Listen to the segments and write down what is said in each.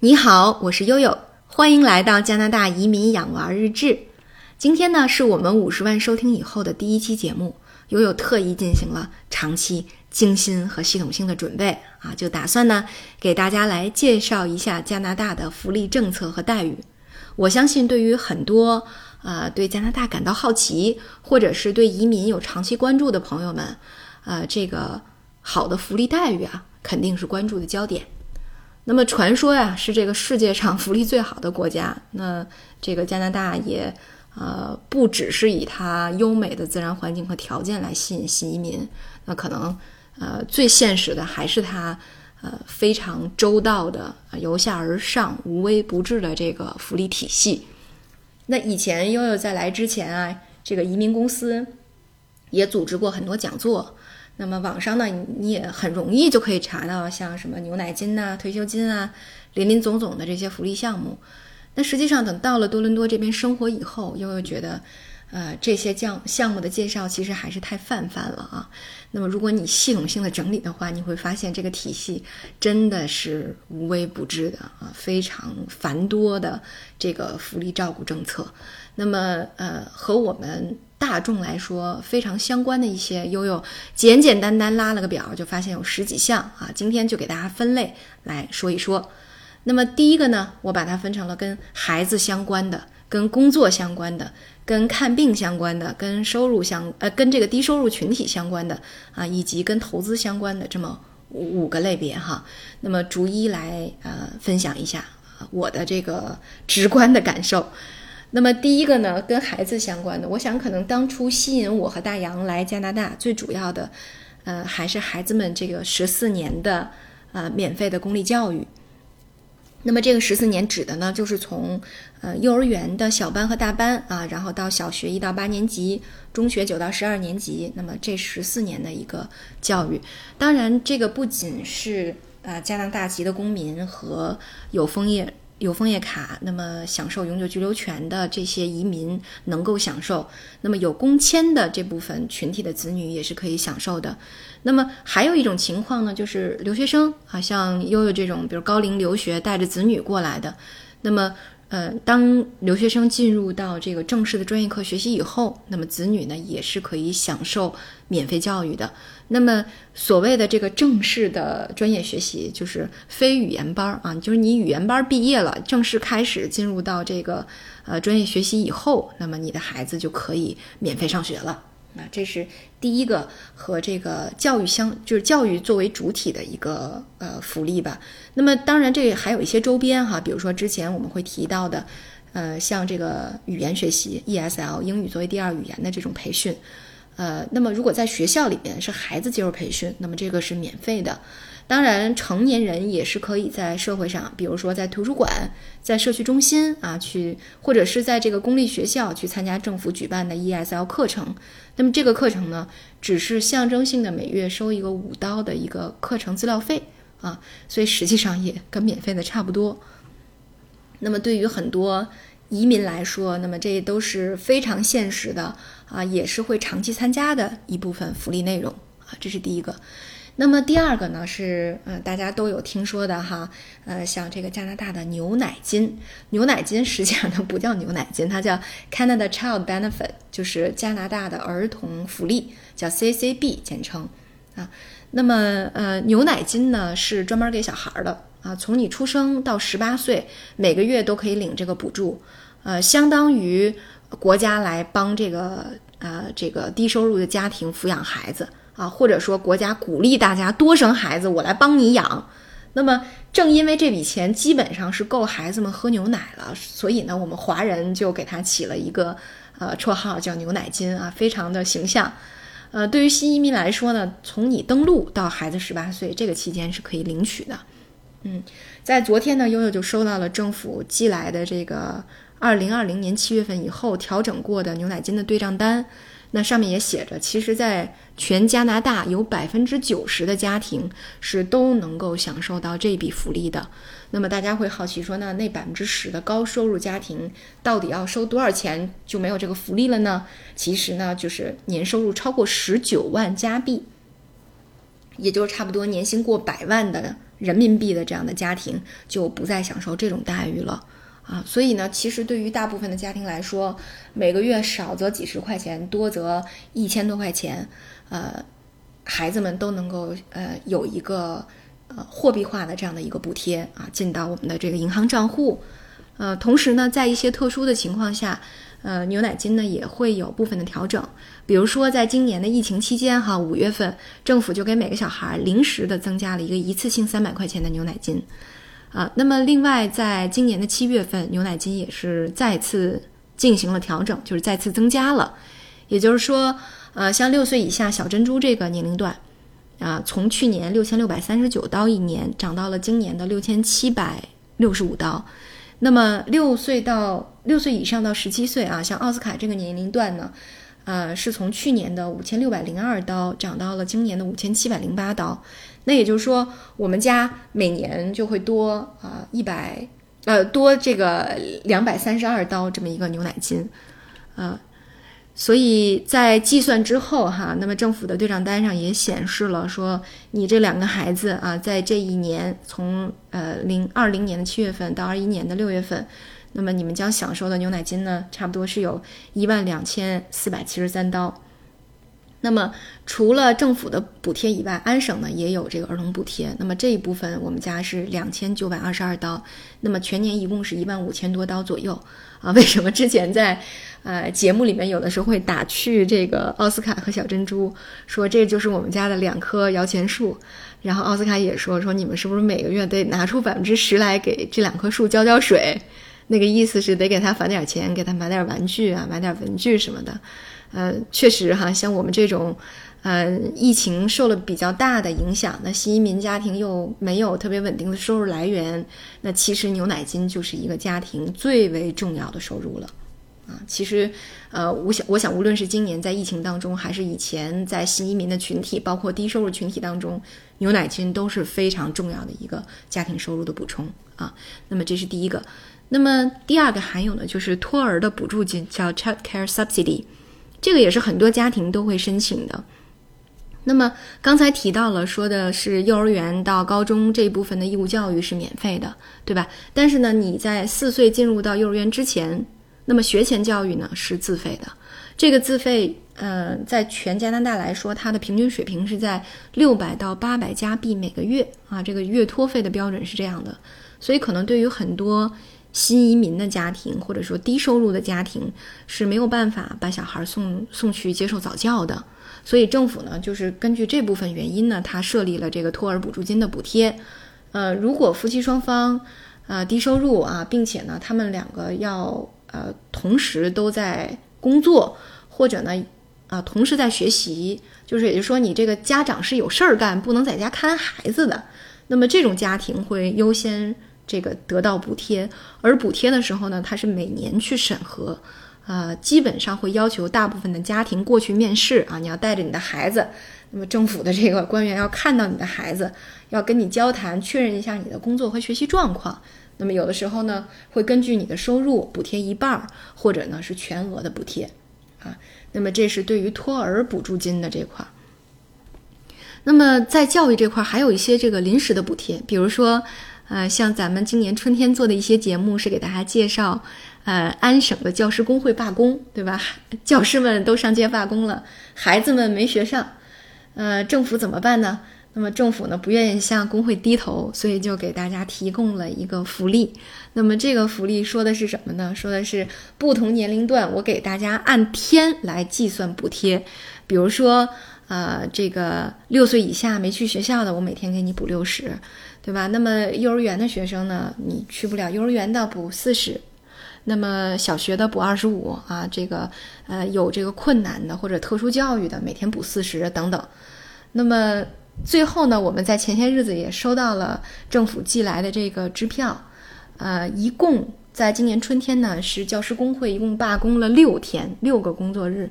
你好，我是悠悠，欢迎来到加拿大移民养娃日志。今天呢，是我们五十万收听以后的第一期节目。悠悠特意进行了长期精心和系统性的准备啊，就打算呢给大家来介绍一下加拿大的福利政策和待遇。我相信，对于很多呃对加拿大感到好奇，或者是对移民有长期关注的朋友们，呃，这个好的福利待遇啊，肯定是关注的焦点。那么传说呀，是这个世界上福利最好的国家。那这个加拿大也，呃，不只是以它优美的自然环境和条件来吸引新移民，那可能，呃，最现实的还是它，呃，非常周到的由下而上、无微不至的这个福利体系。那以前悠悠在来之前啊，这个移民公司也组织过很多讲座。那么网上呢，你也很容易就可以查到像什么牛奶金呐、退休金啊、林林总总的这些福利项目。那实际上等到了多伦多这边生活以后，又又觉得，呃，这些项项目的介绍其实还是太泛泛了啊。那么如果你系统性的整理的话，你会发现这个体系真的是无微不至的啊，非常繁多的这个福利照顾政策。那么呃，和我们。大众来说非常相关的一些悠悠，简简单单拉了个表，就发现有十几项啊。今天就给大家分类来说一说。那么第一个呢，我把它分成了跟孩子相关的、跟工作相关的、跟看病相关的、跟收入相呃跟这个低收入群体相关的啊，以及跟投资相关的这么五个类别哈。那么逐一来呃分享一下我的这个直观的感受。那么第一个呢，跟孩子相关的，我想可能当初吸引我和大洋来加拿大最主要的，呃，还是孩子们这个十四年的呃免费的公立教育。那么这个十四年指的呢，就是从呃幼儿园的小班和大班啊，然后到小学一到八年级，中学九到十二年级，那么这十四年的一个教育。当然，这个不仅是呃加拿大籍的公民和有枫叶。有枫叶卡，那么享受永久居留权的这些移民能够享受；那么有工签的这部分群体的子女也是可以享受的。那么还有一种情况呢，就是留学生啊，像悠悠这种，比如高龄留学带着子女过来的，那么。呃，当留学生进入到这个正式的专业课学习以后，那么子女呢也是可以享受免费教育的。那么所谓的这个正式的专业学习，就是非语言班啊，就是你语言班毕业了，正式开始进入到这个呃专业学习以后，那么你的孩子就可以免费上学了。那这是第一个和这个教育相，就是教育作为主体的一个呃福利吧。那么当然，这还有一些周边哈，比如说之前我们会提到的，呃，像这个语言学习 ESL 英语作为第二语言的这种培训，呃，那么如果在学校里边是孩子接受培训，那么这个是免费的。当然，成年人也是可以在社会上，比如说在图书馆、在社区中心啊去，或者是在这个公立学校去参加政府举办的 ESL 课程。那么这个课程呢，只是象征性的每月收一个五刀的一个课程资料费啊，所以实际上也跟免费的差不多。那么对于很多移民来说，那么这都是非常现实的啊，也是会长期参加的一部分福利内容啊，这是第一个。那么第二个呢是，呃，大家都有听说的哈，呃，像这个加拿大的牛奶金，牛奶金实际上它不叫牛奶金，它叫 Canada Child Benefit，就是加拿大的儿童福利，叫 CCB 简称啊。那么，呃，牛奶金呢是专门给小孩的啊，从你出生到十八岁，每个月都可以领这个补助，呃，相当于国家来帮这个呃这个低收入的家庭抚养孩子。啊，或者说国家鼓励大家多生孩子，我来帮你养。那么正因为这笔钱基本上是够孩子们喝牛奶了，所以呢，我们华人就给他起了一个呃绰号叫“牛奶金”啊，非常的形象。呃，对于新移民来说呢，从你登陆到孩子十八岁这个期间是可以领取的。嗯，在昨天呢，悠悠就收到了政府寄来的这个二零二零年七月份以后调整过的牛奶金的对账单。那上面也写着，其实，在全加拿大有百分之九十的家庭是都能够享受到这笔福利的。那么大家会好奇说，那那百分之十的高收入家庭到底要收多少钱就没有这个福利了呢？其实呢，就是年收入超过十九万加币，也就是差不多年薪过百万的人民币的这样的家庭，就不再享受这种待遇了啊。所以呢，其实对于大部分的家庭来说，每个月少则几十块钱，多则一千多块钱，呃，孩子们都能够呃有一个呃货币化的这样的一个补贴啊，进到我们的这个银行账户。呃，同时呢，在一些特殊的情况下。呃，牛奶金呢也会有部分的调整，比如说在今年的疫情期间，哈，五月份政府就给每个小孩临时的增加了一个一次性三百块钱的牛奶金，啊，那么另外在今年的七月份，牛奶金也是再次进行了调整，就是再次增加了，也就是说，呃，像六岁以下小珍珠这个年龄段，啊，从去年六千六百三十九刀一年涨到了今年的六千七百六十五刀。那么六岁到六岁以上到十七岁啊，像奥斯卡这个年龄段呢，呃，是从去年的五千六百零二刀涨到了今年的五千七百零八刀。那也就是说，我们家每年就会多啊一百呃多这个两百三十二刀这么一个牛奶金，呃。所以在计算之后，哈，那么政府的对账单上也显示了，说你这两个孩子啊，在这一年，从呃零二零年的七月份到二一年的六月份，那么你们将享受的牛奶金呢，差不多是有一万两千四百七十三刀。那么除了政府的补贴以外，安省呢也有这个儿童补贴。那么这一部分我们家是两千九百二十二刀，那么全年一共是一万五千多刀左右啊。为什么之前在？呃，节目里面有的时候会打趣这个奥斯卡和小珍珠，说这就是我们家的两棵摇钱树。然后奥斯卡也说说你们是不是每个月得拿出百分之十来给这两棵树浇浇水？那个意思是得给他返点钱，给他买点玩具啊，买点文具什么的。呃，确实哈，像我们这种，呃，疫情受了比较大的影响，那新移民家庭又没有特别稳定的收入来源，那其实牛奶金就是一个家庭最为重要的收入了。啊，其实，呃，我想，我想，无论是今年在疫情当中，还是以前在新移民的群体，包括低收入群体当中，牛奶金都是非常重要的一个家庭收入的补充啊。那么这是第一个，那么第二个还有呢，就是托儿的补助金，叫 Child Care Subsidy，这个也是很多家庭都会申请的。那么刚才提到了，说的是幼儿园到高中这一部分的义务教育是免费的，对吧？但是呢，你在四岁进入到幼儿园之前。那么学前教育呢是自费的，这个自费，呃，在全加拿大来说，它的平均水平是在六百到八百加币每个月啊，这个月托费的标准是这样的，所以可能对于很多新移民的家庭或者说低收入的家庭是没有办法把小孩送送去接受早教的，所以政府呢就是根据这部分原因呢，它设立了这个托儿补助金的补贴，呃，如果夫妻双方啊低收入啊，并且呢他们两个要呃，同时都在工作，或者呢，啊，同时在学习，就是也就是说，你这个家长是有事儿干，不能在家看孩子的，那么这种家庭会优先这个得到补贴，而补贴的时候呢，它是每年去审核，呃，基本上会要求大部分的家庭过去面试啊，你要带着你的孩子，那么政府的这个官员要看到你的孩子，要跟你交谈，确认一下你的工作和学习状况。那么有的时候呢，会根据你的收入补贴一半儿，或者呢是全额的补贴，啊，那么这是对于托儿补助金的这块儿。那么在教育这块儿，还有一些这个临时的补贴，比如说，呃，像咱们今年春天做的一些节目是给大家介绍，呃，安省的教师工会罢工，对吧？教师们都上街罢工了，孩子们没学上，呃，政府怎么办呢？那么政府呢不愿意向工会低头，所以就给大家提供了一个福利。那么这个福利说的是什么呢？说的是不同年龄段，我给大家按天来计算补贴。比如说，呃，这个六岁以下没去学校的，我每天给你补六十，对吧？那么幼儿园的学生呢，你去不了幼儿园的补四十，那么小学的补二十五啊，这个呃有这个困难的或者特殊教育的，每天补四十等等。那么最后呢，我们在前些日子也收到了政府寄来的这个支票，呃，一共在今年春天呢，是教师工会一共罢工了六天，六个工作日。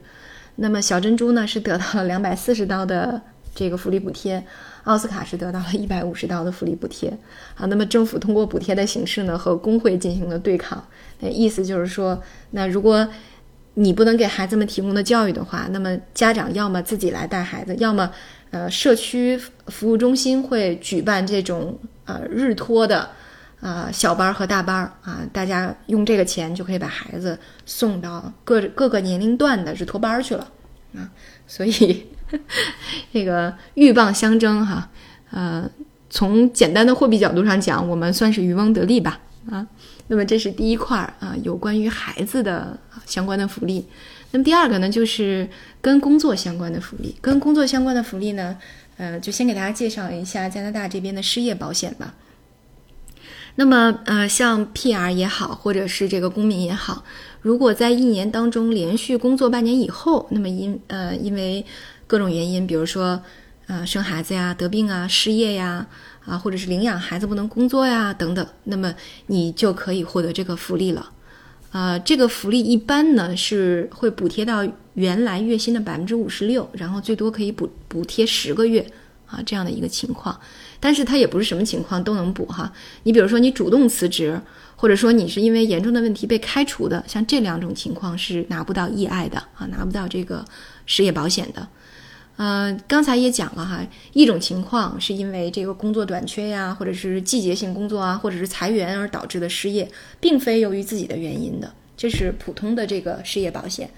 那么小珍珠呢是得到了两百四十刀的这个福利补贴，奥斯卡是得到了 一百五十刀的福利补贴。啊，那么政府通过补贴的形式呢，和工会进行了对抗，那意思就是说，那如果你不能给孩子们提供的教育的话，那么家长要么自己来带孩子，要么。呃社区服务中心会举办这种呃日托的啊小班和大班儿啊，大家用这个钱就可以把孩子送到各各个年龄段的日托班去了啊，所以 这个鹬蚌相争哈，呃，从简单的货币角度上讲，我们算是渔翁得利吧啊。那么这是第一块儿啊，有关于孩子的相关的福利。那么第二个呢，就是跟工作相关的福利。跟工作相关的福利呢，呃，就先给大家介绍一下加拿大这边的失业保险吧。那么呃，像 PR 也好，或者是这个公民也好，如果在一年当中连续工作半年以后，那么因呃因为各种原因，比如说呃生孩子呀、得病啊、失业呀。啊，或者是领养孩子不能工作呀，等等，那么你就可以获得这个福利了。啊，这个福利一般呢是会补贴到原来月薪的百分之五十六，然后最多可以补补贴十个月啊，这样的一个情况。但是它也不是什么情况都能补哈。你比如说你主动辞职，或者说你是因为严重的问题被开除的，像这两种情况是拿不到 EI 的啊，拿不到这个失业保险的。呃，刚才也讲了哈，一种情况是因为这个工作短缺呀，或者是季节性工作啊，或者是裁员而导致的失业，并非由于自己的原因的，这是普通的这个失业保险。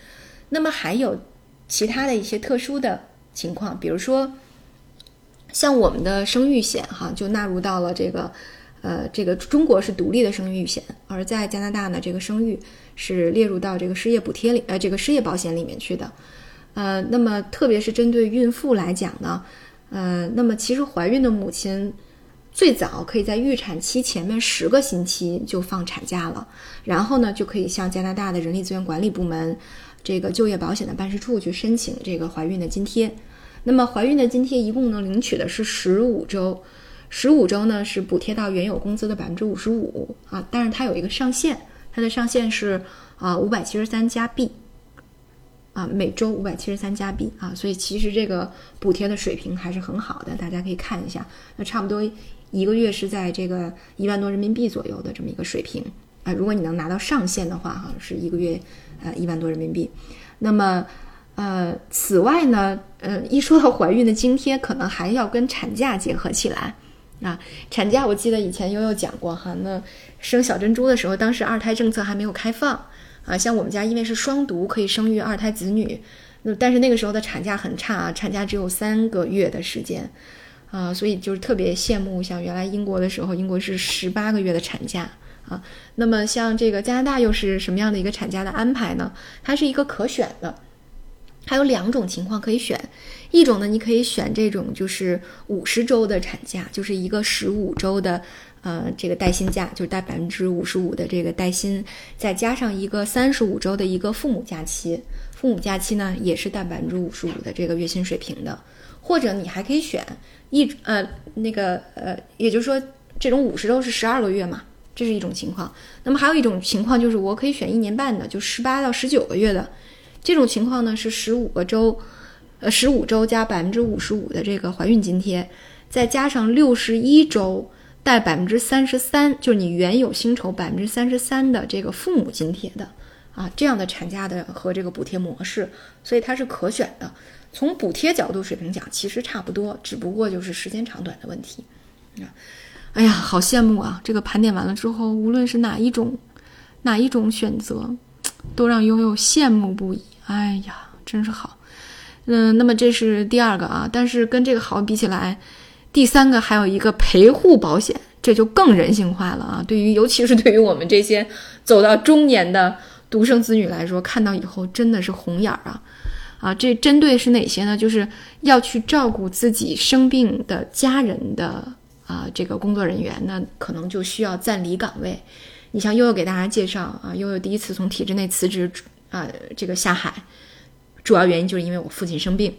那么还有其他的一些特殊的情况，比如说像我们的生育险哈，就纳入到了这个呃这个中国是独立的生育险，而在加拿大呢，这个生育是列入到这个失业补贴里呃这个失业保险里面去的。呃，那么特别是针对孕妇来讲呢，呃，那么其实怀孕的母亲最早可以在预产期前面十个星期就放产假了，然后呢就可以向加拿大的人力资源管理部门这个就业保险的办事处去申请这个怀孕的津贴。那么怀孕的津贴一共能领取的是十五周，十五周呢是补贴到原有工资的百分之五十五啊，但是它有一个上限，它的上限是啊五百七十三加币。啊，每周五百七十三加币啊，所以其实这个补贴的水平还是很好的，大家可以看一下。那差不多一个月是在这个一万多人民币左右的这么一个水平啊。如果你能拿到上限的话，哈，是一个月呃一万多人民币。那么呃，此外呢，呃，一说到怀孕的津贴，可能还要跟产假结合起来啊。产假我记得以前悠悠讲过哈，那生小珍珠的时候，当时二胎政策还没有开放。啊，像我们家因为是双独，可以生育二胎子女，那但是那个时候的产假很差啊，产假只有三个月的时间，啊，所以就是特别羡慕像原来英国的时候，英国是十八个月的产假啊。那么像这个加拿大又是什么样的一个产假的安排呢？它是一个可选的，还有两种情况可以选，一种呢，你可以选这种就是五十周的产假，就是一个十五周的。呃，这个带薪假就是带百分之五十五的这个带薪，再加上一个三十五周的一个父母假期，父母假期呢也是带百分之五十五的这个月薪水平的，或者你还可以选一呃那个呃，也就是说这种五十周是十二个月嘛，这是一种情况。那么还有一种情况就是我可以选一年半的，就十八到十九个月的，这种情况呢是十五个周，呃十五周加百分之五十五的这个怀孕津贴，再加上六十一周。带百分之三十三，就是你原有薪酬百分之三十三的这个父母津贴的啊，这样的产假的和这个补贴模式，所以它是可选的。从补贴角度水平讲，其实差不多，只不过就是时间长短的问题。啊，哎呀，好羡慕啊！这个盘点完了之后，无论是哪一种，哪一种选择，都让悠悠羡慕不已。哎呀，真是好。嗯，那么这是第二个啊，但是跟这个好比起来。第三个还有一个陪护保险，这就更人性化了啊！对于尤其是对于我们这些走到中年的独生子女来说，看到以后真的是红眼儿啊！啊，这针对是哪些呢？就是要去照顾自己生病的家人的啊，这个工作人员，那可能就需要暂离岗位。你像悠悠给大家介绍啊，悠悠第一次从体制内辞职啊，这个下海，主要原因就是因为我父亲生病。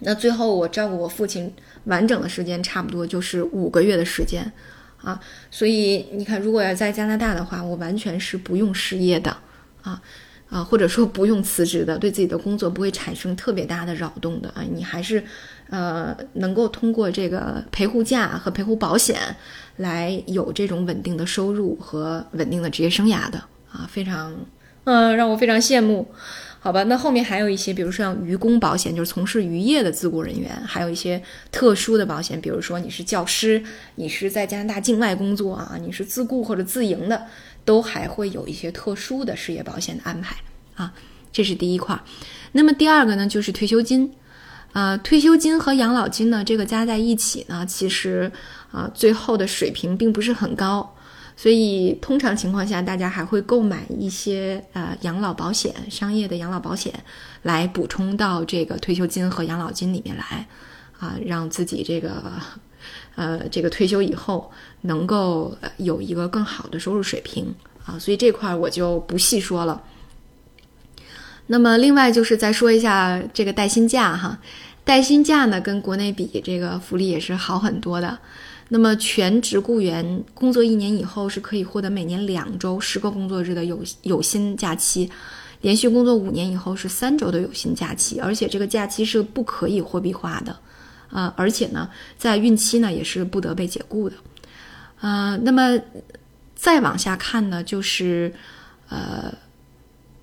那最后我照顾我父亲完整的时间差不多就是五个月的时间，啊，所以你看，如果要在加拿大的话，我完全是不用失业的，啊啊，或者说不用辞职的，对自己的工作不会产生特别大的扰动的啊，你还是呃能够通过这个陪护假和陪护保险来有这种稳定的收入和稳定的职业生涯的啊，非常嗯让我非常羡慕。好吧，那后面还有一些，比如说像渔工保险，就是从事渔业的自雇人员，还有一些特殊的保险，比如说你是教师，你是在加拿大境外工作啊，你是自雇或者自营的，都还会有一些特殊的失业保险的安排啊。这是第一块。那么第二个呢，就是退休金。啊，退休金和养老金呢，这个加在一起呢，其实啊，最后的水平并不是很高，所以通常情况下，大家还会购买一些呃养老保险，商业的养老保险，来补充到这个退休金和养老金里面来，啊，让自己这个呃这个退休以后能够有一个更好的收入水平啊，所以这块我就不细说了。那么，另外就是再说一下这个带薪假哈，带薪假呢跟国内比，这个福利也是好很多的。那么，全职雇员工作一年以后是可以获得每年两周十个工作日的有有薪假期，连续工作五年以后是三周的有薪假期，而且这个假期是不可以货币化的，啊，而且呢，在孕期呢也是不得被解雇的，啊，那么再往下看呢，就是呃。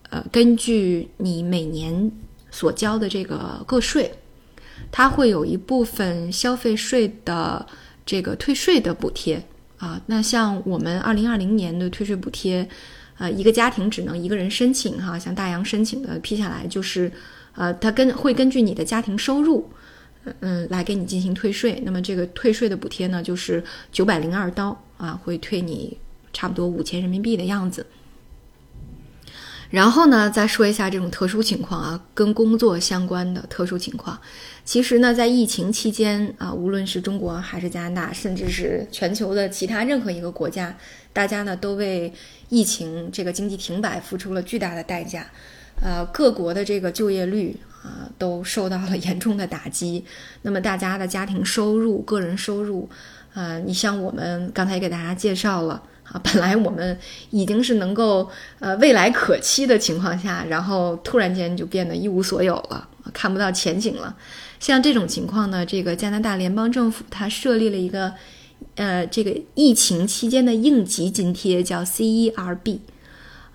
呃，根据你每年所交的这个个税，它会有一部分消费税的这个退税的补贴啊。那像我们二零二零年的退税补贴，呃，一个家庭只能一个人申请哈，像大洋申请的批下来就是，呃，它根会根据你的家庭收入，嗯，来给你进行退税。那么这个退税的补贴呢，就是九百零二刀啊，会退你差不多五千人民币的样子。然后呢，再说一下这种特殊情况啊，跟工作相关的特殊情况。其实呢，在疫情期间啊，无论是中国还是加拿大，甚至是全球的其他任何一个国家，大家呢都为疫情这个经济停摆付出了巨大的代价。呃，各国的这个就业率啊都受到了严重的打击。那么大家的家庭收入、个人收入，啊，你像我们刚才也给大家介绍了。啊，本来我们已经是能够呃未来可期的情况下，然后突然间就变得一无所有了，看不到前景了。像这种情况呢，这个加拿大联邦政府它设立了一个呃这个疫情期间的应急津贴，叫 CERB，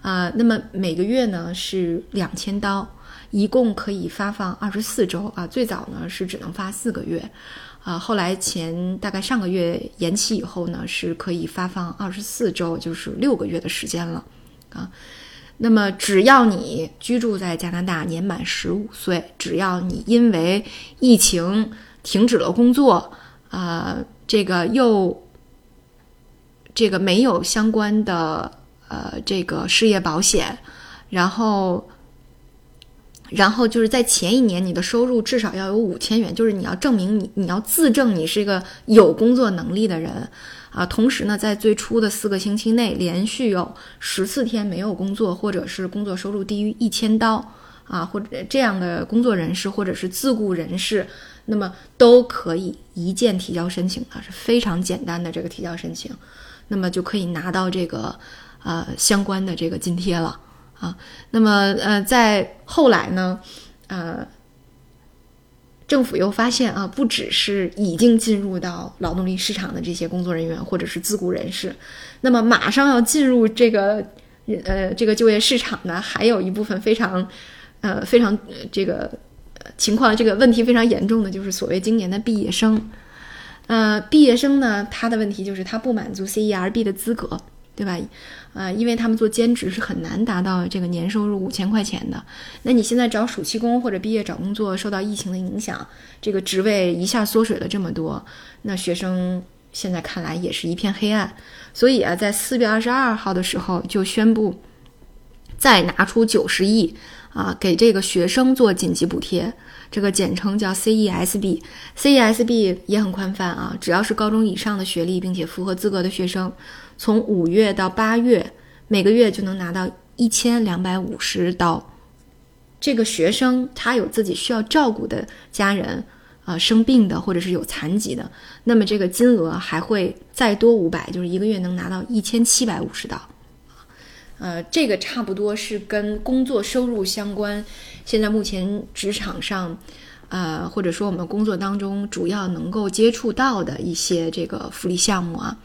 啊，那么每个月呢是两千刀，一共可以发放二十四周啊，最早呢是只能发四个月。啊，后来前大概上个月延期以后呢，是可以发放二十四周，就是六个月的时间了，啊，那么只要你居住在加拿大，年满十五岁，只要你因为疫情停止了工作，啊，这个又这个没有相关的呃这个失业保险，然后。然后就是在前一年，你的收入至少要有五千元，就是你要证明你，你要自证你是一个有工作能力的人，啊，同时呢，在最初的四个星期内连续有十四天没有工作，或者是工作收入低于一千刀，啊，或者这样的工作人士或者是自雇人士，那么都可以一键提交申请啊，是非常简单的这个提交申请，那么就可以拿到这个呃相关的这个津贴了。啊，那么呃，在后来呢，呃，政府又发现啊，不只是已经进入到劳动力市场的这些工作人员或者是自雇人士，那么马上要进入这个呃这个就业市场呢，还有一部分非常呃非常这个情况这个问题非常严重的，就是所谓今年的毕业生。呃，毕业生呢，他的问题就是他不满足 CERB 的资格。对吧？啊，因为他们做兼职是很难达到这个年收入五千块钱的。那你现在找暑期工或者毕业找工作，受到疫情的影响，这个职位一下缩水了这么多，那学生现在看来也是一片黑暗。所以啊，在四月二十二号的时候就宣布，再拿出九十亿啊，给这个学生做紧急补贴，这个简称叫 CESB。CESB 也很宽泛啊，只要是高中以上的学历并且符合资格的学生。从五月到八月，每个月就能拿到一千两百五十刀。这个学生他有自己需要照顾的家人，啊，生病的或者是有残疾的，那么这个金额还会再多五百，就是一个月能拿到一千七百五十刀。呃，这个差不多是跟工作收入相关。现在目前职场上，呃，或者说我们工作当中主要能够接触到的一些这个福利项目啊。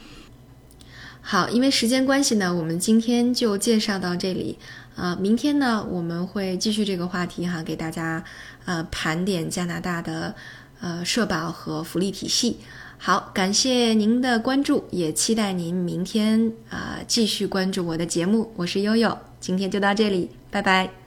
好，因为时间关系呢，我们今天就介绍到这里。啊，明天呢，我们会继续这个话题哈，给大家呃盘点加拿大的呃社保和福利体系。好，感谢您的关注，也期待您明天啊继续关注我的节目。我是悠悠，今天就到这里，拜拜。